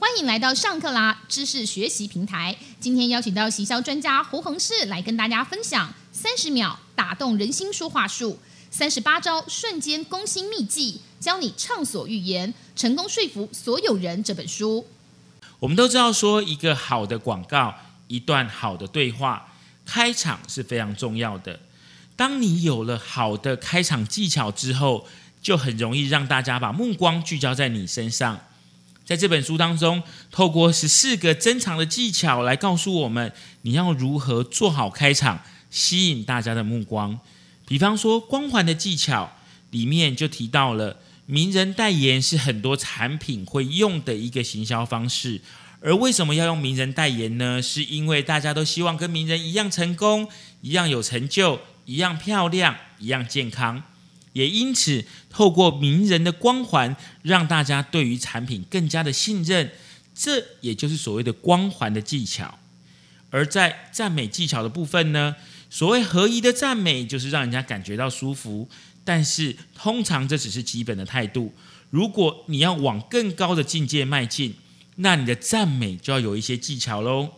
欢迎来到上课啦知识学习平台。今天邀请到行销专家胡恒世来跟大家分享三十秒打动人心说话术，三十八招瞬间攻心秘技，教你畅所欲言，成功说服所有人。这本书，我们都知道，说一个好的广告，一段好的对话，开场是非常重要的。当你有了好的开场技巧之后，就很容易让大家把目光聚焦在你身上。在这本书当中，透过十四个珍藏的技巧来告诉我们，你要如何做好开场，吸引大家的目光。比方说，光环的技巧里面就提到了，名人代言是很多产品会用的一个行销方式。而为什么要用名人代言呢？是因为大家都希望跟名人一样成功，一样有成就，一样漂亮，一样健康。也因此，透过名人的光环，让大家对于产品更加的信任，这也就是所谓的光环的技巧。而在赞美技巧的部分呢，所谓合一的赞美，就是让人家感觉到舒服。但是，通常这只是基本的态度。如果你要往更高的境界迈进，那你的赞美就要有一些技巧喽。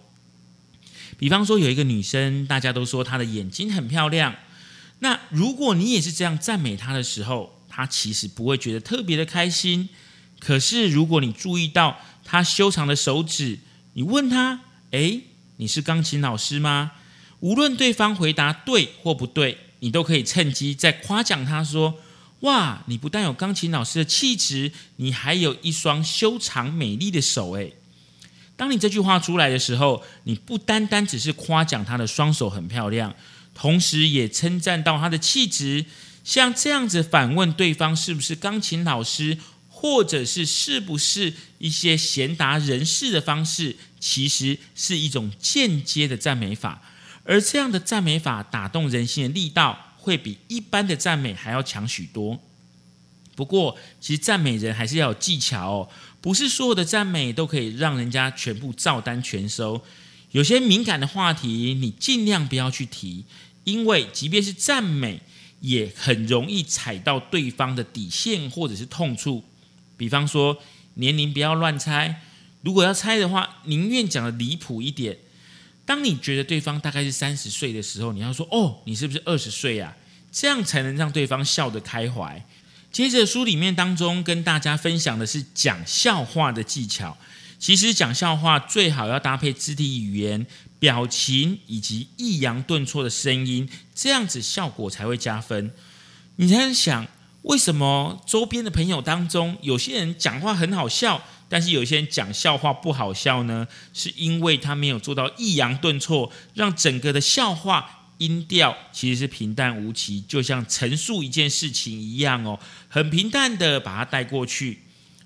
比方说，有一个女生，大家都说她的眼睛很漂亮。那如果你也是这样赞美他的时候，他其实不会觉得特别的开心。可是如果你注意到他修长的手指，你问他：“诶，你是钢琴老师吗？”无论对方回答对或不对，你都可以趁机再夸奖他说：“哇，你不但有钢琴老师的气质，你还有一双修长美丽的手。”诶，当你这句话出来的时候，你不单单只是夸奖他的双手很漂亮。同时也称赞到他的气质，像这样子反问对方是不是钢琴老师，或者是是不是一些贤达人士的方式，其实是一种间接的赞美法。而这样的赞美法打动人心的力道，会比一般的赞美还要强许多。不过，其实赞美人还是要有技巧哦，不是所有的赞美都可以让人家全部照单全收。有些敏感的话题，你尽量不要去提。因为即便是赞美，也很容易踩到对方的底线或者是痛处。比方说年龄不要乱猜，如果要猜的话，宁愿讲的离谱一点。当你觉得对方大概是三十岁的时候，你要说：“哦，你是不是二十岁啊？”这样才能让对方笑得开怀。接着书里面当中跟大家分享的是讲笑话的技巧。其实讲笑话最好要搭配肢体语言。表情以及抑扬顿挫的声音，这样子效果才会加分。你在想，为什么周边的朋友当中，有些人讲话很好笑，但是有些人讲笑话不好笑呢？是因为他没有做到抑扬顿挫，让整个的笑话音调其实是平淡无奇，就像陈述一件事情一样哦，很平淡的把它带过去。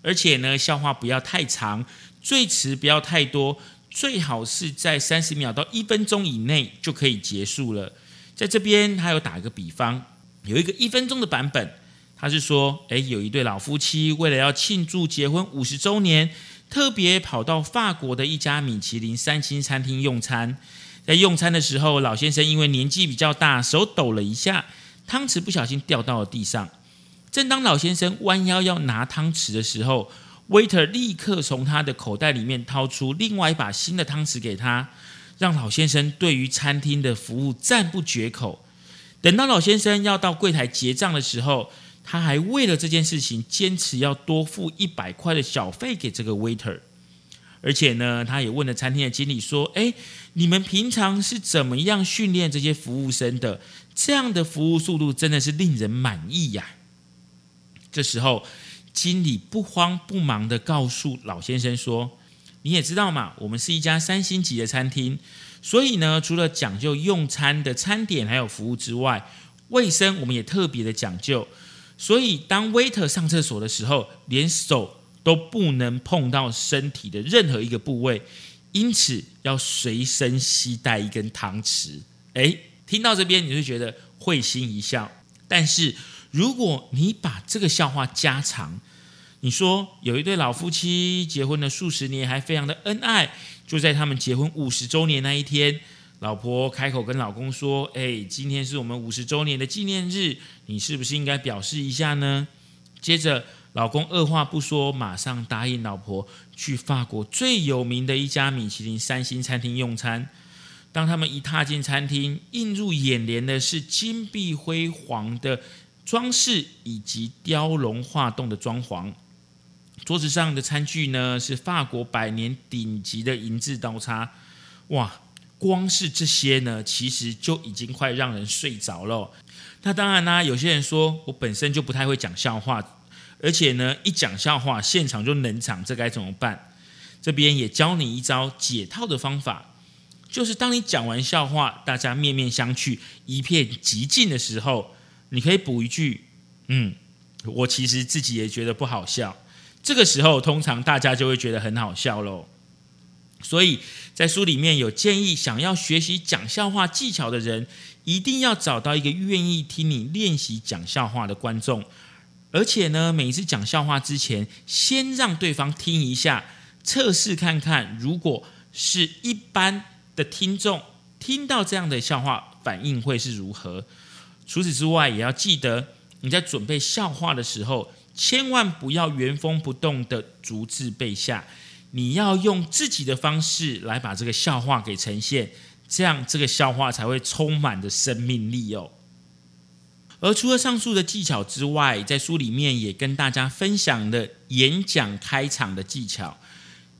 而且呢，笑话不要太长，最迟不要太多。最好是在三十秒到一分钟以内就可以结束了。在这边，他有打一个比方，有一个一分钟的版本，他是说，诶，有一对老夫妻为了要庆祝结婚五十周年，特别跑到法国的一家米其林三星餐厅用餐。在用餐的时候，老先生因为年纪比较大，手抖了一下，汤匙不小心掉到了地上。正当老先生弯腰要拿汤匙的时候，waiter 立刻从他的口袋里面掏出另外一把新的汤匙给他，让老先生对于餐厅的服务赞不绝口。等到老先生要到柜台结账的时候，他还为了这件事情坚持要多付一百块的小费给这个 waiter。而且呢，他也问了餐厅的经理说：“哎，你们平常是怎么样训练这些服务生的？这样的服务速度真的是令人满意呀！”这时候。经理不慌不忙的告诉老先生说：“你也知道嘛，我们是一家三星级的餐厅，所以呢，除了讲究用餐的餐点还有服务之外，卫生我们也特别的讲究。所以当 waiter 上厕所的时候，连手都不能碰到身体的任何一个部位，因此要随身携带一根汤匙。”诶，听到这边你就觉得会心一笑，但是。如果你把这个笑话加长，你说有一对老夫妻结婚了数十年，还非常的恩爱，就在他们结婚五十周年那一天，老婆开口跟老公说：“哎，今天是我们五十周年的纪念日，你是不是应该表示一下呢？”接着老公二话不说，马上答应老婆去法国最有名的一家米其林三星餐厅用餐。当他们一踏进餐厅，映入眼帘的是金碧辉煌的装饰以及雕龙画栋的装潢。桌子上的餐具呢，是法国百年顶级的银质刀叉。哇，光是这些呢，其实就已经快让人睡着了。那当然啦，有些人说我本身就不太会讲笑话，而且呢，一讲笑话现场就冷场，这该怎么办？这边也教你一招解套的方法。就是当你讲完笑话，大家面面相觑、一片寂静的时候，你可以补一句：“嗯，我其实自己也觉得不好笑。”这个时候，通常大家就会觉得很好笑喽。所以在书里面有建议，想要学习讲笑话技巧的人，一定要找到一个愿意听你练习讲笑话的观众，而且呢，每一次讲笑话之前，先让对方听一下，测试看看，如果是一般。的听众听到这样的笑话反应会是如何？除此之外，也要记得你在准备笑话的时候，千万不要原封不动的逐字背下，你要用自己的方式来把这个笑话给呈现，这样这个笑话才会充满着生命力哦。而除了上述的技巧之外，在书里面也跟大家分享了演讲开场的技巧。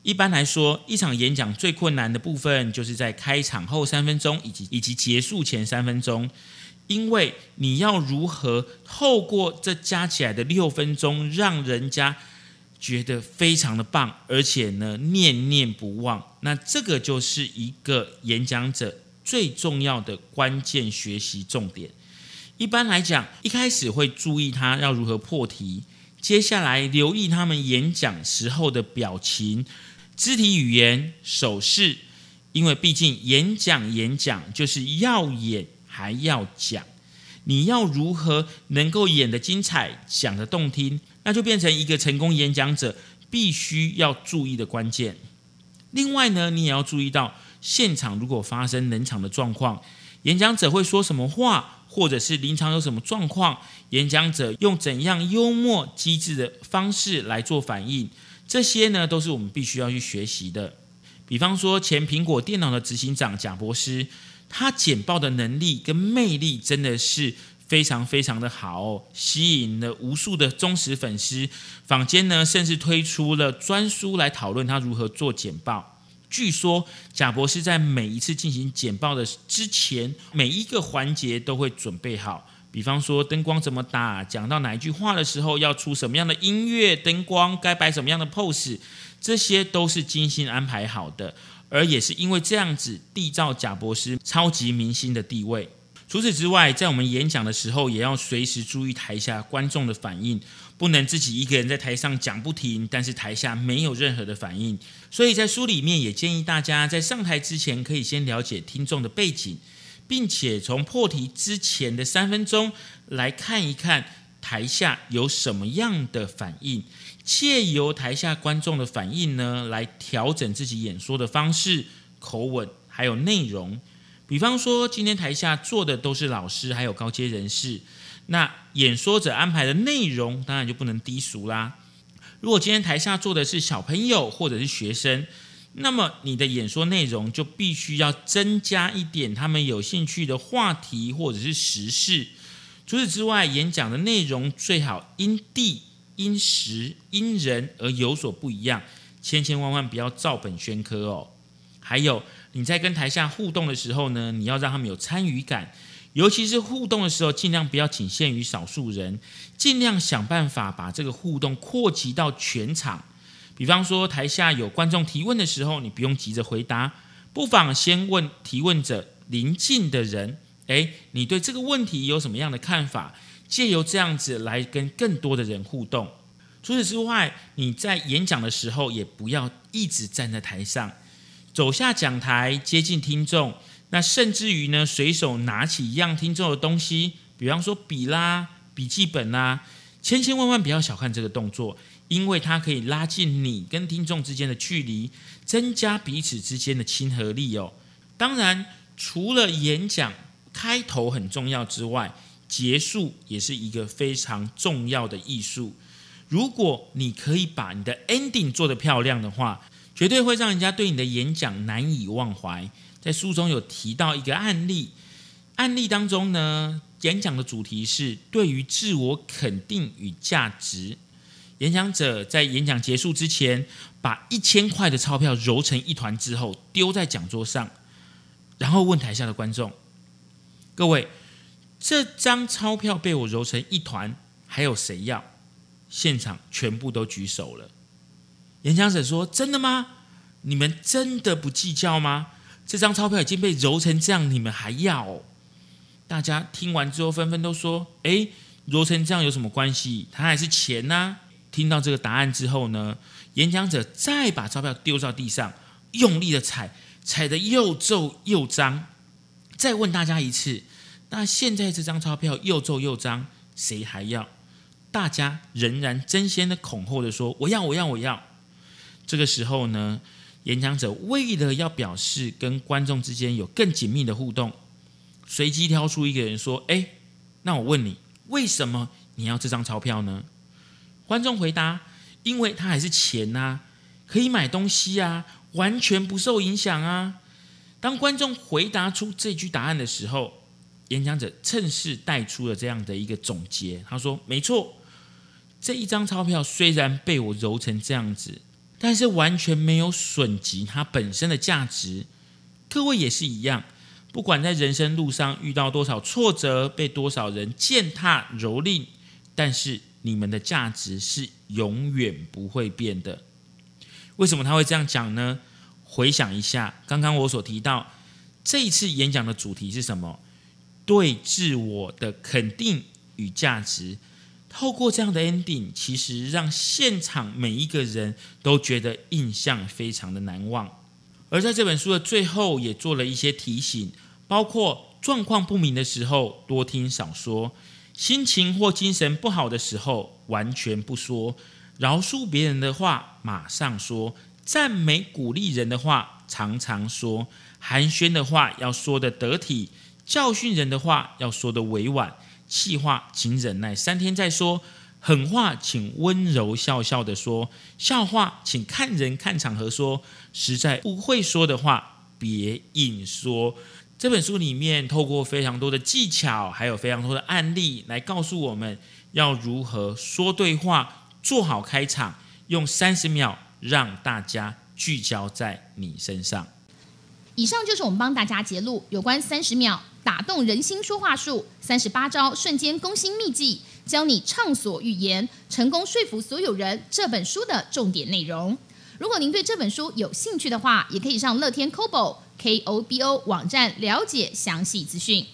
一般来说，一场演讲最困难的部分就是在开场后三分钟，以及以及结束前三分钟，因为你要如何透过这加起来的六分钟，让人家觉得非常的棒，而且呢念念不忘。那这个就是一个演讲者最重要的关键学习重点。一般来讲，一开始会注意他要如何破题，接下来留意他们演讲时候的表情。肢体语言、手势，因为毕竟演讲演讲就是要演还要讲，你要如何能够演得精彩、讲得动听，那就变成一个成功演讲者必须要注意的关键。另外呢，你也要注意到现场如果发生冷场的状况，演讲者会说什么话，或者是临场有什么状况，演讲者用怎样幽默机智的方式来做反应。这些呢，都是我们必须要去学习的。比方说，前苹果电脑的执行长贾博士，他简报的能力跟魅力真的是非常非常的好，吸引了无数的忠实粉丝。坊间呢，甚至推出了专书来讨论他如何做简报。据说，贾博士在每一次进行简报的之前，每一个环节都会准备好。比方说灯光怎么打，讲到哪一句话的时候要出什么样的音乐，灯光该摆什么样的 pose，这些都是精心安排好的，而也是因为这样子缔造贾博士超级明星的地位。除此之外，在我们演讲的时候，也要随时注意台下观众的反应，不能自己一个人在台上讲不停，但是台下没有任何的反应。所以在书里面也建议大家在上台之前，可以先了解听众的背景。并且从破题之前的三分钟来看一看台下有什么样的反应，借由台下观众的反应呢，来调整自己演说的方式、口吻还有内容。比方说，今天台下坐的都是老师还有高阶人士，那演说者安排的内容当然就不能低俗啦。如果今天台下坐的是小朋友或者是学生，那么你的演说内容就必须要增加一点他们有兴趣的话题或者是时事。除此之外，演讲的内容最好因地、因时、因人而有所不一样，千千万万不要照本宣科哦。还有你在跟台下互动的时候呢，你要让他们有参与感，尤其是互动的时候，尽量不要仅限于少数人，尽量想办法把这个互动扩及到全场。比方说，台下有观众提问的时候，你不用急着回答，不妨先问提问者邻近的人：“诶，你对这个问题有什么样的看法？”借由这样子来跟更多的人互动。除此之外，你在演讲的时候也不要一直站在台上，走下讲台，接近听众。那甚至于呢，随手拿起一样听众的东西，比方说笔啦、笔记本啦，千千万万不要小看这个动作。因为它可以拉近你跟听众之间的距离，增加彼此之间的亲和力哦。当然，除了演讲开头很重要之外，结束也是一个非常重要的艺术。如果你可以把你的 ending 做得漂亮的话，绝对会让人家对你的演讲难以忘怀。在书中有提到一个案例，案例当中呢，演讲的主题是对于自我肯定与价值。演讲者在演讲结束之前，把一千块的钞票揉成一团之后，丢在讲桌上，然后问台下的观众：“各位，这张钞票被我揉成一团，还有谁要？”现场全部都举手了。演讲者说：“真的吗？你们真的不计较吗？这张钞票已经被揉成这样，你们还要？”大家听完之后，纷纷都说：“哎，揉成这样有什么关系？它还是钱呐！”听到这个答案之后呢，演讲者再把钞票丢到地上，用力的踩，踩得又皱又脏。再问大家一次：“那现在这张钞票又皱又脏，谁还要？”大家仍然争先的恐后的说：“我要，我要，我要。”这个时候呢，演讲者为了要表示跟观众之间有更紧密的互动，随机挑出一个人说：“哎，那我问你，为什么你要这张钞票呢？”观众回答：“因为它还是钱呐，可以买东西啊，完全不受影响啊。”当观众回答出这句答案的时候，演讲者趁势带出了这样的一个总结：“他说，没错。”这一张钞票虽然被我揉成这样子，但是完全没有损及它本身的价值。各位也是一样，不管在人生路上遇到多少挫折，被多少人践踏蹂躏，但是你们的价值是永远不会变的。为什么他会这样讲呢？回想一下，刚刚我所提到这一次演讲的主题是什么？对自我的肯定与价值。透过这样的 ending，其实让现场每一个人都觉得印象非常的难忘。而在这本书的最后，也做了一些提醒，包括状况不明的时候多听少说，心情或精神不好的时候完全不说，饶恕别人的话马上说，赞美鼓励人的话常常说，寒暄的话要说的得体，教训人的话要说的委婉。气话请忍耐三天再说，狠话请温柔笑笑的说，笑话请看人看场合说，实在不会说的话别硬说。这本书里面透过非常多的技巧，还有非常多的案例，来告诉我们要如何说对话，做好开场，用三十秒让大家聚焦在你身上。以上就是我们帮大家揭露有关三十秒。打动人心说话术，三十八招瞬间攻心秘技，教你畅所欲言，成功说服所有人。这本书的重点内容。如果您对这本书有兴趣的话，也可以上乐天 Kobo K O B O 网站了解详细资讯。